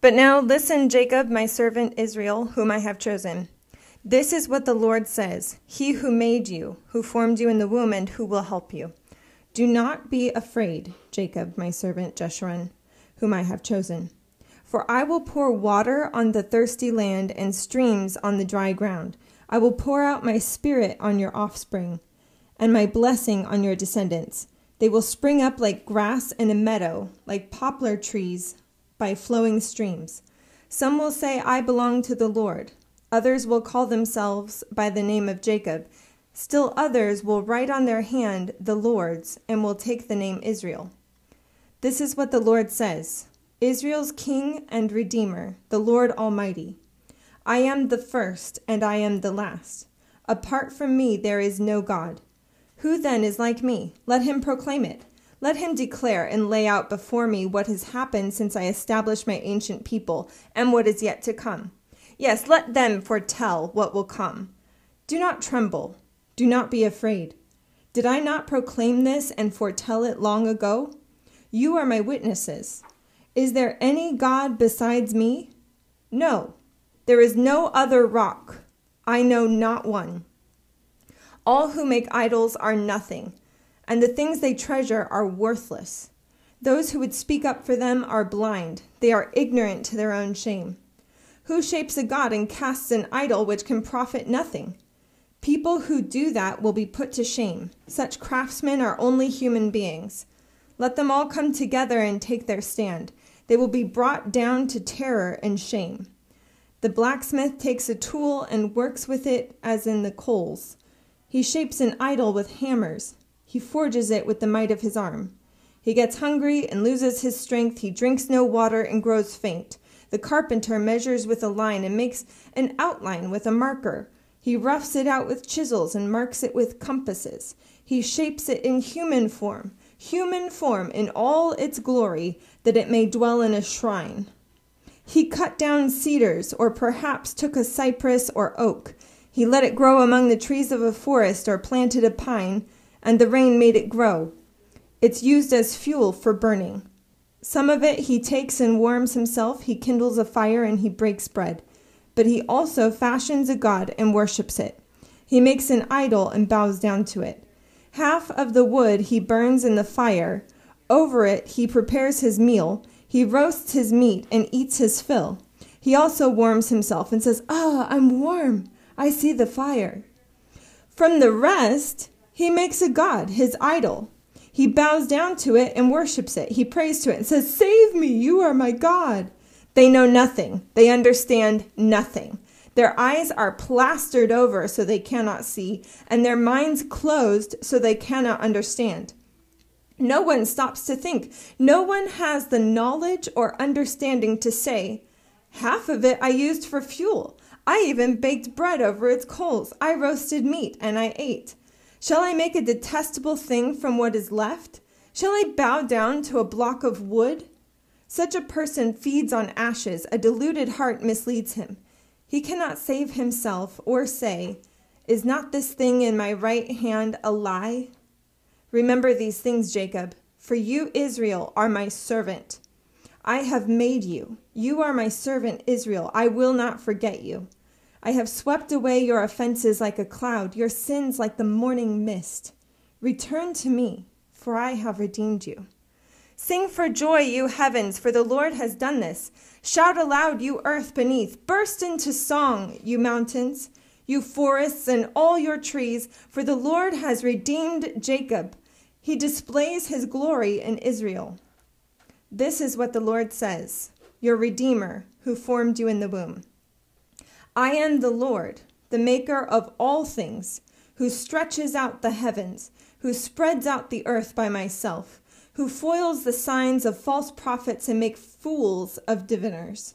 But now listen, Jacob, my servant Israel, whom I have chosen. This is what the Lord says He who made you, who formed you in the womb, and who will help you. Do not be afraid, Jacob, my servant Jeshurun, whom I have chosen. For I will pour water on the thirsty land and streams on the dry ground. I will pour out my spirit on your offspring, and my blessing on your descendants. They will spring up like grass in a meadow, like poplar trees by flowing streams. Some will say, I belong to the Lord. Others will call themselves by the name of Jacob. Still others will write on their hand the Lord's and will take the name Israel. This is what the Lord says Israel's King and Redeemer, the Lord Almighty. I am the first and I am the last. Apart from me there is no God. Who then is like me? Let him proclaim it. Let him declare and lay out before me what has happened since I established my ancient people and what is yet to come. Yes, let them foretell what will come. Do not tremble. Do not be afraid. Did I not proclaim this and foretell it long ago? You are my witnesses. Is there any God besides me? No, there is no other rock. I know not one. All who make idols are nothing and the things they treasure are worthless. Those who would speak up for them are blind, they are ignorant to their own shame. Who shapes a god and casts an idol which can profit nothing? People who do that will be put to shame. Such craftsmen are only human beings. Let them all come together and take their stand. They will be brought down to terror and shame. The blacksmith takes a tool and works with it as in the coals. He shapes an idol with hammers. He forges it with the might of his arm. He gets hungry and loses his strength. He drinks no water and grows faint. The carpenter measures with a line and makes an outline with a marker. He roughs it out with chisels and marks it with compasses. He shapes it in human form, human form in all its glory, that it may dwell in a shrine. He cut down cedars, or perhaps took a cypress or oak. He let it grow among the trees of a forest, or planted a pine and the rain made it grow. It's used as fuel for burning. Some of it he takes and warms himself, he kindles a fire and he breaks bread. But he also fashions a god and worships it. He makes an idol and bows down to it. Half of the wood he burns in the fire. Over it he prepares his meal. He roasts his meat and eats his fill. He also warms himself and says, Ah, I'm warm. I see the fire. From the rest, he makes a god, his idol. He bows down to it and worships it. He prays to it and says, Save me, you are my God. They know nothing. They understand nothing. Their eyes are plastered over so they cannot see, and their minds closed so they cannot understand. No one stops to think. No one has the knowledge or understanding to say, Half of it I used for fuel. I even baked bread over its coals. I roasted meat and I ate. Shall I make a detestable thing from what is left? Shall I bow down to a block of wood? Such a person feeds on ashes, a deluded heart misleads him. He cannot save himself or say, Is not this thing in my right hand a lie? Remember these things, Jacob, for you, Israel, are my servant. I have made you. You are my servant, Israel. I will not forget you. I have swept away your offenses like a cloud, your sins like the morning mist. Return to me, for I have redeemed you. Sing for joy, you heavens, for the Lord has done this. Shout aloud, you earth beneath. Burst into song, you mountains, you forests, and all your trees, for the Lord has redeemed Jacob. He displays his glory in Israel. This is what the Lord says, your Redeemer, who formed you in the womb. I am the Lord, the maker of all things, who stretches out the heavens, who spreads out the earth by myself, who foils the signs of false prophets and makes fools of diviners,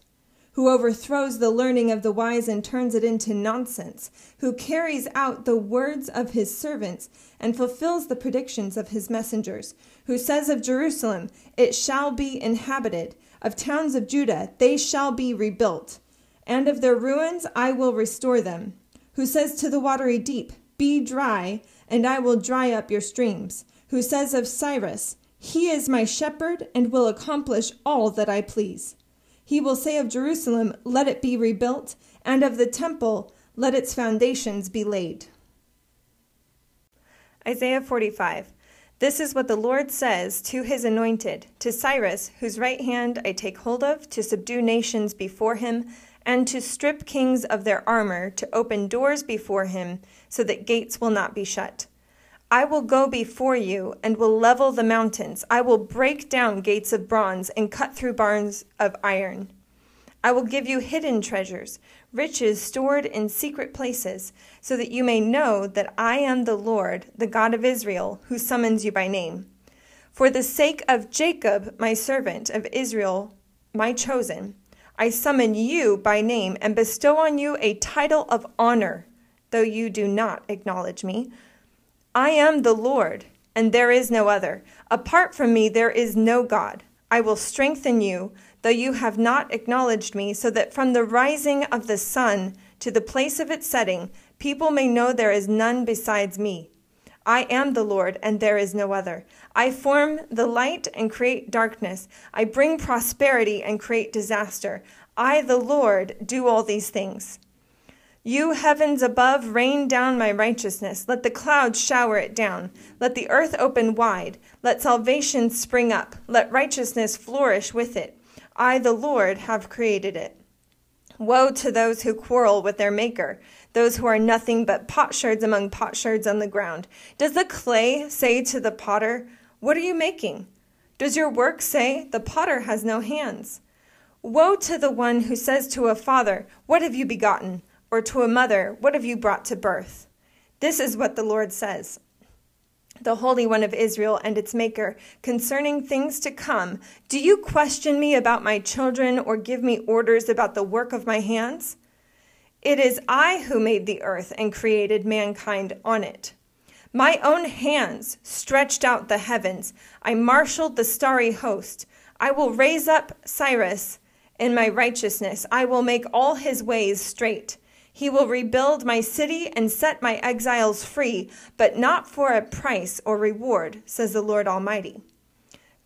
who overthrows the learning of the wise and turns it into nonsense, who carries out the words of his servants and fulfills the predictions of his messengers, who says of Jerusalem, It shall be inhabited, of towns of Judah, they shall be rebuilt and of their ruins I will restore them. Who says to the watery deep, Be dry, and I will dry up your streams. Who says of Cyrus, He is my shepherd and will accomplish all that I please. He will say of Jerusalem, Let it be rebuilt, and of the temple, Let its foundations be laid. Isaiah 45. This is what the Lord says to his anointed, to Cyrus, whose right hand I take hold of, to subdue nations before him, and to strip kings of their armor, to open doors before him, so that gates will not be shut. I will go before you and will level the mountains. I will break down gates of bronze and cut through bars of iron. I will give you hidden treasures, riches stored in secret places, so that you may know that I am the Lord, the God of Israel, who summons you by name. For the sake of Jacob, my servant, of Israel, my chosen, I summon you by name and bestow on you a title of honor, though you do not acknowledge me. I am the Lord, and there is no other. Apart from me, there is no God. I will strengthen you though you have not acknowledged me, so that from the rising of the sun to the place of its setting, people may know there is none besides me. I am the Lord, and there is no other. I form the light and create darkness. I bring prosperity and create disaster. I, the Lord, do all these things. You heavens above, rain down my righteousness. Let the clouds shower it down. Let the earth open wide. Let salvation spring up. Let righteousness flourish with it. I, the Lord, have created it. Woe to those who quarrel with their maker, those who are nothing but potsherds among potsherds on the ground. Does the clay say to the potter, What are you making? Does your work say, The potter has no hands? Woe to the one who says to a father, What have you begotten? Or to a mother, What have you brought to birth? This is what the Lord says the Holy One of Israel and its Maker, concerning things to come, do you question me about my children or give me orders about the work of my hands? It is I who made the earth and created mankind on it. My own hands stretched out the heavens. I marshaled the starry host. I will raise up Cyrus in my righteousness. I will make all his ways straight. He will rebuild my city and set my exiles free, but not for a price or reward, says the Lord Almighty.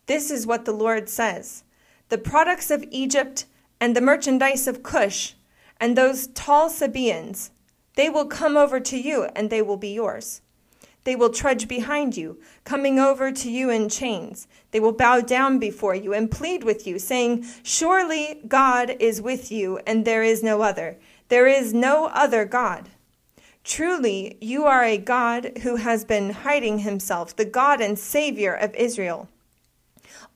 This is what the Lord says The products of Egypt and the merchandise of Cush and those tall Sabaeans, they will come over to you and they will be yours. They will trudge behind you, coming over to you in chains. They will bow down before you and plead with you, saying, Surely God is with you, and there is no other. There is no other God. Truly, you are a God who has been hiding himself, the God and Savior of Israel.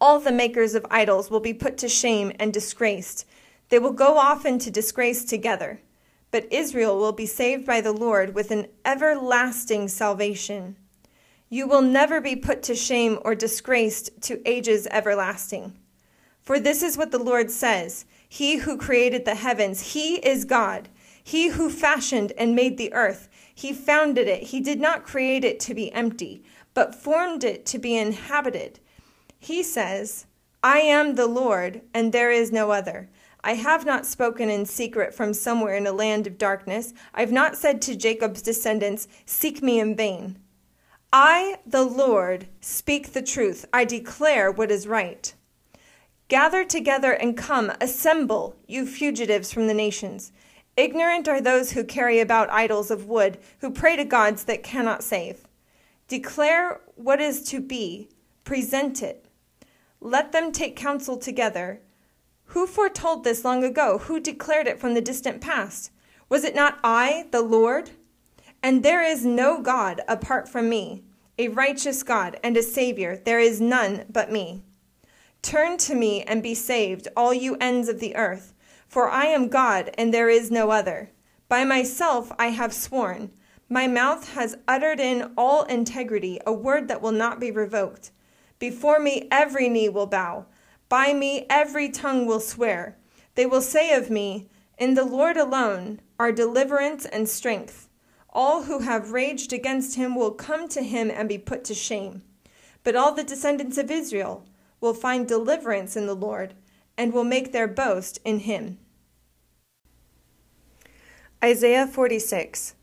All the makers of idols will be put to shame and disgraced. They will go off into disgrace together. But Israel will be saved by the Lord with an everlasting salvation. You will never be put to shame or disgraced to ages everlasting. For this is what the Lord says he who created the heavens, he is God. He who fashioned and made the earth, he founded it. He did not create it to be empty, but formed it to be inhabited. He says, I am the Lord, and there is no other. I have not spoken in secret from somewhere in a land of darkness. I have not said to Jacob's descendants, Seek me in vain. I, the Lord, speak the truth. I declare what is right. Gather together and come, assemble, you fugitives from the nations. Ignorant are those who carry about idols of wood, who pray to gods that cannot save. Declare what is to be, present it. Let them take counsel together. Who foretold this long ago? Who declared it from the distant past? Was it not I, the Lord? And there is no God apart from me, a righteous God and a Savior. There is none but me. Turn to me and be saved, all you ends of the earth, for I am God and there is no other. By myself I have sworn. My mouth has uttered in all integrity a word that will not be revoked. Before me every knee will bow. By me every tongue will swear. They will say of me, In the Lord alone are deliverance and strength. All who have raged against him will come to him and be put to shame. But all the descendants of Israel, will find deliverance in the Lord and will make their boast in him. Isaiah 46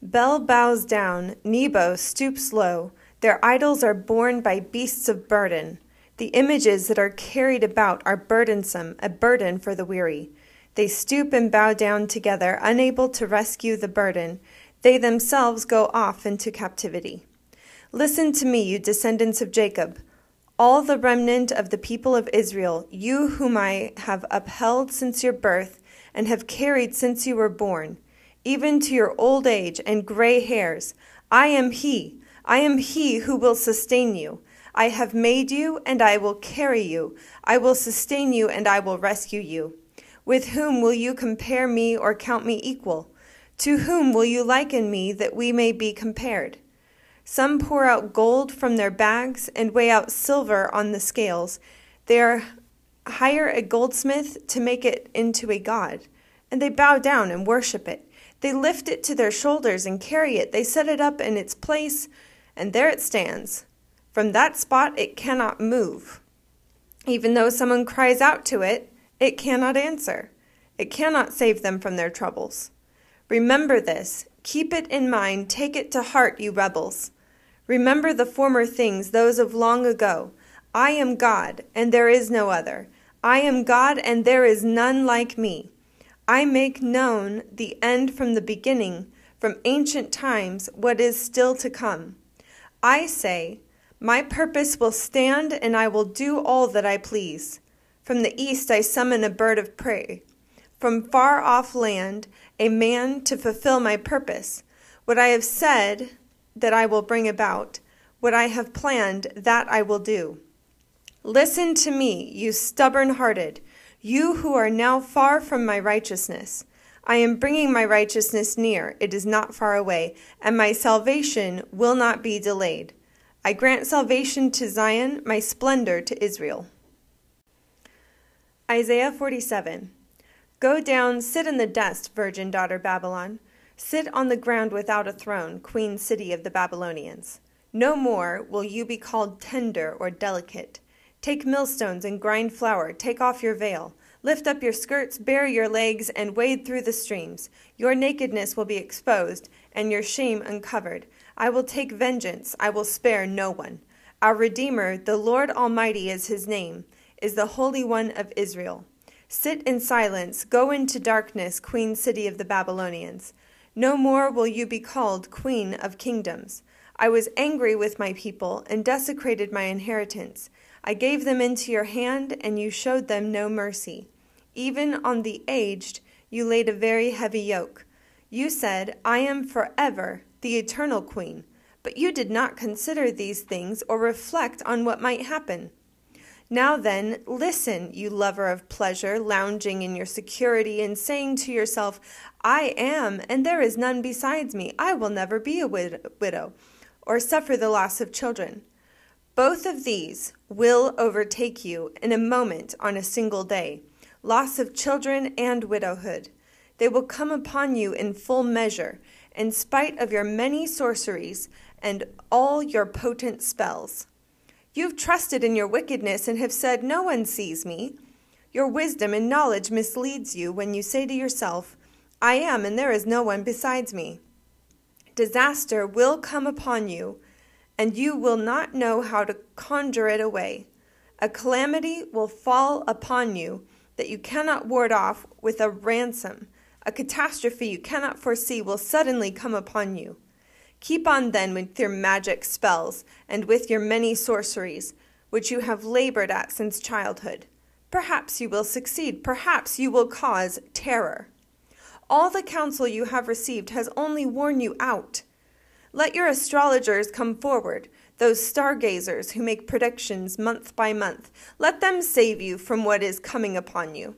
Bel bows down, Nebo stoops low. Their idols are borne by beasts of burden. The images that are carried about are burdensome, a burden for the weary. They stoop and bow down together, unable to rescue the burden. They themselves go off into captivity. Listen to me, you descendants of Jacob, all the remnant of the people of Israel, you whom I have upheld since your birth and have carried since you were born, even to your old age and gray hairs. I am He. I am He who will sustain you. I have made you, and I will carry you. I will sustain you, and I will rescue you. With whom will you compare me or count me equal? To whom will you liken me that we may be compared? Some pour out gold from their bags and weigh out silver on the scales. They are hire a goldsmith to make it into a god, and they bow down and worship it. They lift it to their shoulders and carry it. They set it up in its place, and there it stands. From that spot it cannot move. Even though someone cries out to it, it cannot answer. It cannot save them from their troubles. Remember this. Keep it in mind. Take it to heart, you rebels. Remember the former things, those of long ago. I am God, and there is no other. I am God, and there is none like me. I make known the end from the beginning, from ancient times, what is still to come. I say, My purpose will stand, and I will do all that I please. From the east I summon a bird of prey. From far off land, a man to fulfill my purpose. What I have said that I will bring about, what I have planned, that I will do. Listen to me, you stubborn hearted, you who are now far from my righteousness. I am bringing my righteousness near, it is not far away, and my salvation will not be delayed. I grant salvation to Zion, my splendor to Israel. Isaiah 47 Go down, sit in the dust, virgin daughter Babylon. Sit on the ground without a throne, queen city of the Babylonians. No more will you be called tender or delicate. Take millstones and grind flour, take off your veil. Lift up your skirts, bare your legs, and wade through the streams. Your nakedness will be exposed, and your shame uncovered. I will take vengeance, I will spare no one. Our Redeemer, the Lord Almighty is his name, is the Holy One of Israel. Sit in silence, go into darkness, queen city of the Babylonians. No more will you be called Queen of Kingdoms. I was angry with my people and desecrated my inheritance. I gave them into your hand, and you showed them no mercy. Even on the aged, you laid a very heavy yoke. You said, I am forever the eternal Queen. But you did not consider these things or reflect on what might happen. Now then, listen, you lover of pleasure, lounging in your security and saying to yourself, I am, and there is none besides me. I will never be a wid- widow or suffer the loss of children. Both of these will overtake you in a moment on a single day loss of children and widowhood. They will come upon you in full measure, in spite of your many sorceries and all your potent spells. You've trusted in your wickedness and have said, No one sees me. Your wisdom and knowledge misleads you when you say to yourself, I am, and there is no one besides me. Disaster will come upon you, and you will not know how to conjure it away. A calamity will fall upon you that you cannot ward off with a ransom. A catastrophe you cannot foresee will suddenly come upon you. Keep on then with your magic spells and with your many sorceries, which you have labored at since childhood. Perhaps you will succeed. Perhaps you will cause terror. All the counsel you have received has only worn you out. Let your astrologers come forward, those stargazers who make predictions month by month. Let them save you from what is coming upon you.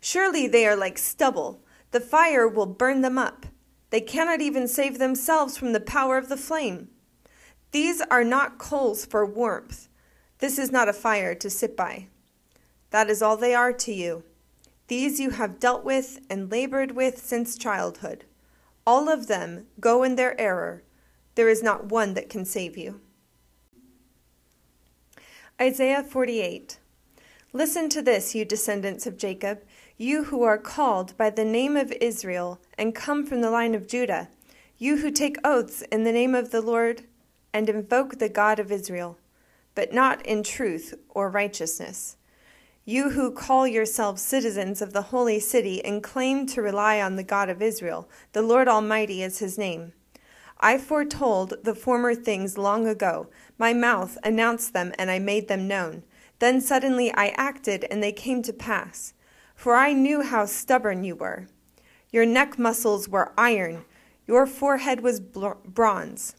Surely they are like stubble. The fire will burn them up. They cannot even save themselves from the power of the flame. These are not coals for warmth. This is not a fire to sit by. That is all they are to you. These you have dealt with and labored with since childhood. All of them go in their error. There is not one that can save you. Isaiah 48 Listen to this, you descendants of Jacob, you who are called by the name of Israel and come from the line of Judah, you who take oaths in the name of the Lord and invoke the God of Israel. but not in truth or righteousness. You who call yourselves citizens of the holy city and claim to rely on the God of Israel, the Lord Almighty is his name. I foretold the former things long ago. My mouth announced them, and I made them known. Then suddenly I acted, and they came to pass. For I knew how stubborn you were. Your neck muscles were iron, your forehead was bronze.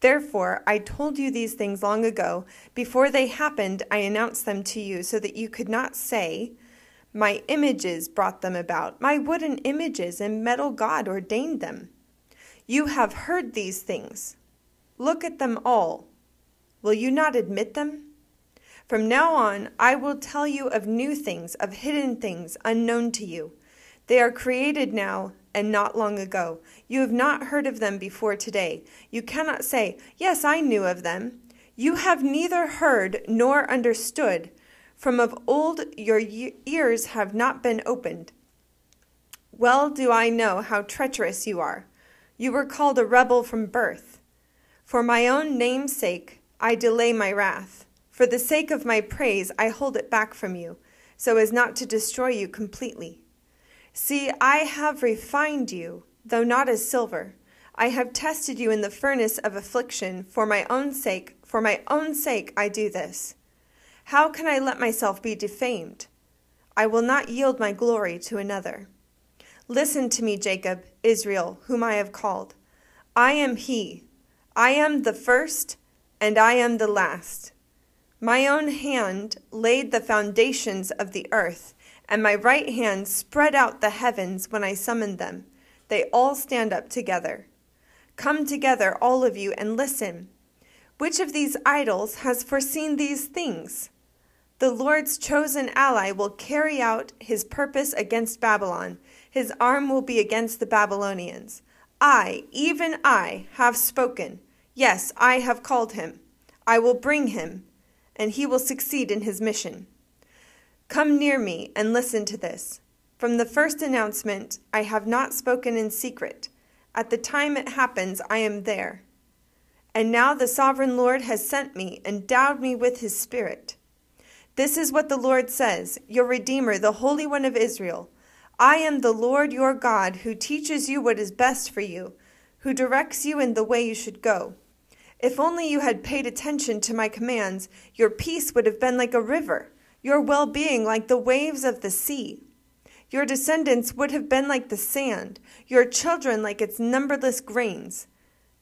Therefore, I told you these things long ago. Before they happened, I announced them to you so that you could not say, My images brought them about. My wooden images and metal God ordained them. You have heard these things. Look at them all. Will you not admit them? From now on, I will tell you of new things, of hidden things unknown to you. They are created now and not long ago. You have not heard of them before today. You cannot say, Yes, I knew of them. You have neither heard nor understood. From of old your ears have not been opened. Well do I know how treacherous you are. You were called a rebel from birth. For my own name's sake, I delay my wrath. For the sake of my praise, I hold it back from you, so as not to destroy you completely. See, I have refined you, though not as silver. I have tested you in the furnace of affliction. For my own sake, for my own sake, I do this. How can I let myself be defamed? I will not yield my glory to another. Listen to me, Jacob, Israel, whom I have called. I am he. I am the first, and I am the last. My own hand laid the foundations of the earth and my right hand spread out the heavens when I summoned them. They all stand up together. Come together, all of you, and listen. Which of these idols has foreseen these things? The Lord's chosen ally will carry out his purpose against Babylon. His arm will be against the Babylonians. I, even I, have spoken. Yes, I have called him. I will bring him, and he will succeed in his mission. Come near me and listen to this. From the first announcement, I have not spoken in secret. At the time it happens, I am there. And now the sovereign Lord has sent me, endowed me with his Spirit. This is what the Lord says, your Redeemer, the Holy One of Israel. I am the Lord your God, who teaches you what is best for you, who directs you in the way you should go. If only you had paid attention to my commands, your peace would have been like a river your well being like the waves of the sea. Your descendants would have been like the sand, your children like its numberless grains.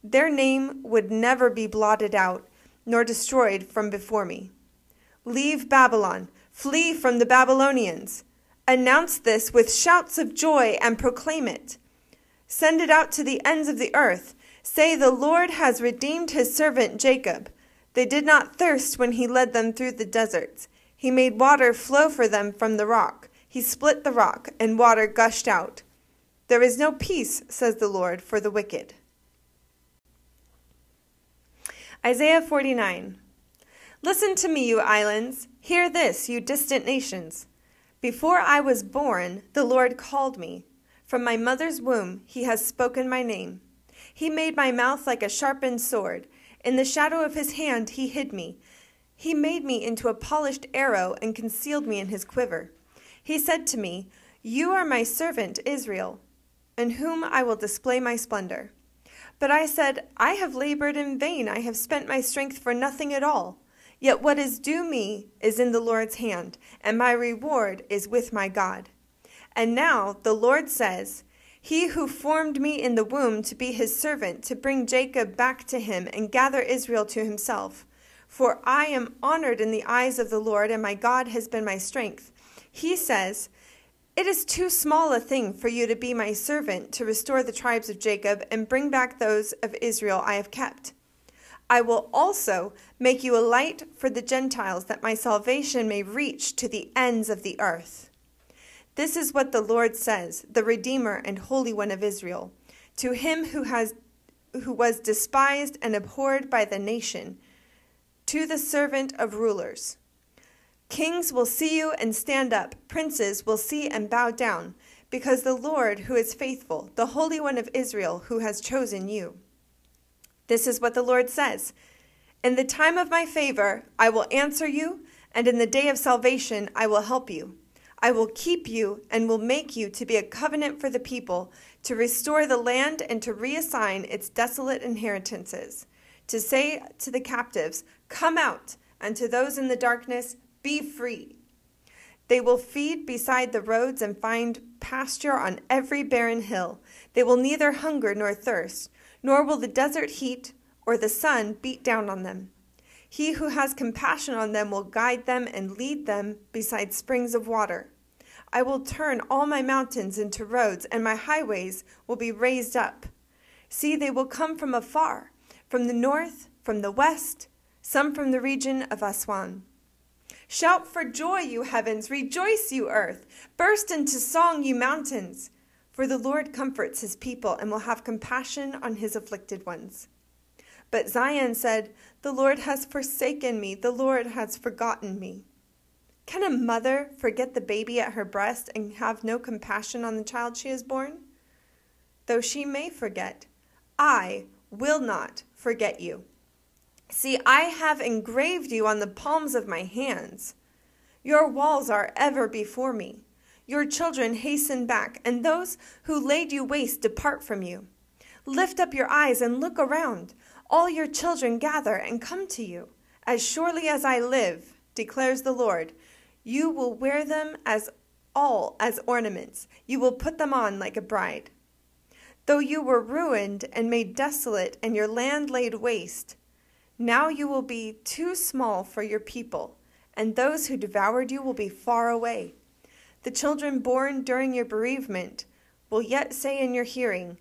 Their name would never be blotted out, nor destroyed from before me. Leave Babylon, flee from the Babylonians. Announce this with shouts of joy and proclaim it. Send it out to the ends of the earth. Say, The Lord has redeemed his servant Jacob. They did not thirst when he led them through the deserts. He made water flow for them from the rock. He split the rock, and water gushed out. There is no peace, says the Lord, for the wicked. Isaiah 49. Listen to me, you islands. Hear this, you distant nations. Before I was born, the Lord called me. From my mother's womb, he has spoken my name. He made my mouth like a sharpened sword. In the shadow of his hand, he hid me he made me into a polished arrow and concealed me in his quiver. He said to me, You are my servant Israel, in whom I will display my splendor. But I said, I have labored in vain, I have spent my strength for nothing at all. Yet what is due me is in the Lord's hand, and my reward is with my God. And now the Lord says, He who formed me in the womb to be his servant, to bring Jacob back to him and gather Israel to himself. For I am honored in the eyes of the Lord, and my God has been my strength. He says, It is too small a thing for you to be my servant to restore the tribes of Jacob and bring back those of Israel I have kept. I will also make you a light for the Gentiles, that my salvation may reach to the ends of the earth. This is what the Lord says, the Redeemer and Holy One of Israel, to him who has who was despised and abhorred by the nation to the servant of rulers. Kings will see you and stand up, princes will see and bow down, because the Lord, who is faithful, the Holy One of Israel, who has chosen you. This is what the Lord says In the time of my favor, I will answer you, and in the day of salvation, I will help you. I will keep you and will make you to be a covenant for the people, to restore the land and to reassign its desolate inheritances, to say to the captives, Come out, and to those in the darkness, Be free. They will feed beside the roads and find pasture on every barren hill. They will neither hunger nor thirst, nor will the desert heat or the sun beat down on them. He who has compassion on them will guide them and lead them beside springs of water. I will turn all my mountains into roads, and my highways will be raised up. See, they will come from afar, from the north, from the west, some from the region of Aswan. Shout for joy, you heavens! Rejoice, you earth! Burst into song, you mountains! For the Lord comforts his people and will have compassion on his afflicted ones. But Zion said, The Lord has forsaken me, the Lord has forgotten me. Can a mother forget the baby at her breast and have no compassion on the child she has borne? Though she may forget, I will not forget you. See, I have engraved you on the palms of my hands. Your walls are ever before me. Your children hasten back, and those who laid you waste depart from you. Lift up your eyes and look around all your children gather and come to you. As surely as I live, declares the Lord, you will wear them as all as ornaments. You will put them on like a bride. Though you were ruined and made desolate and your land laid waste, now you will be too small for your people, and those who devoured you will be far away. The children born during your bereavement will yet say in your hearing,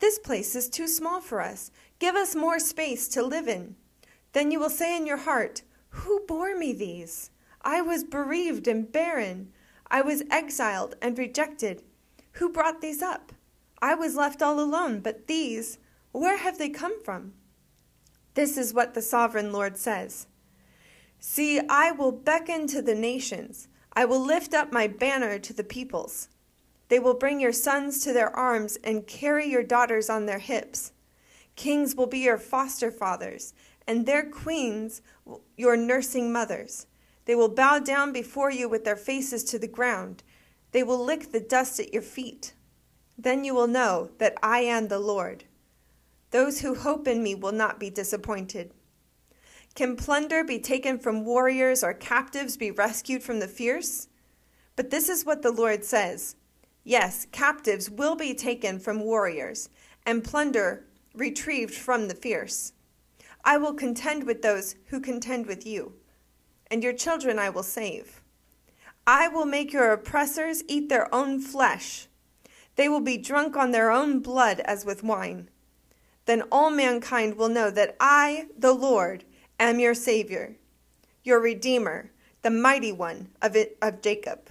This place is too small for us. Give us more space to live in. Then you will say in your heart, Who bore me these? I was bereaved and barren. I was exiled and rejected. Who brought these up? I was left all alone, but these, where have they come from? This is what the sovereign Lord says See, I will beckon to the nations, I will lift up my banner to the peoples. They will bring your sons to their arms and carry your daughters on their hips. Kings will be your foster fathers, and their queens your nursing mothers. They will bow down before you with their faces to the ground. They will lick the dust at your feet. Then you will know that I am the Lord. Those who hope in me will not be disappointed. Can plunder be taken from warriors or captives be rescued from the fierce? But this is what the Lord says Yes, captives will be taken from warriors, and plunder retrieved from the fierce. I will contend with those who contend with you, and your children I will save. I will make your oppressors eat their own flesh. They will be drunk on their own blood as with wine. Then all mankind will know that I, the Lord, am your Savior, your Redeemer, the mighty one of, it, of Jacob.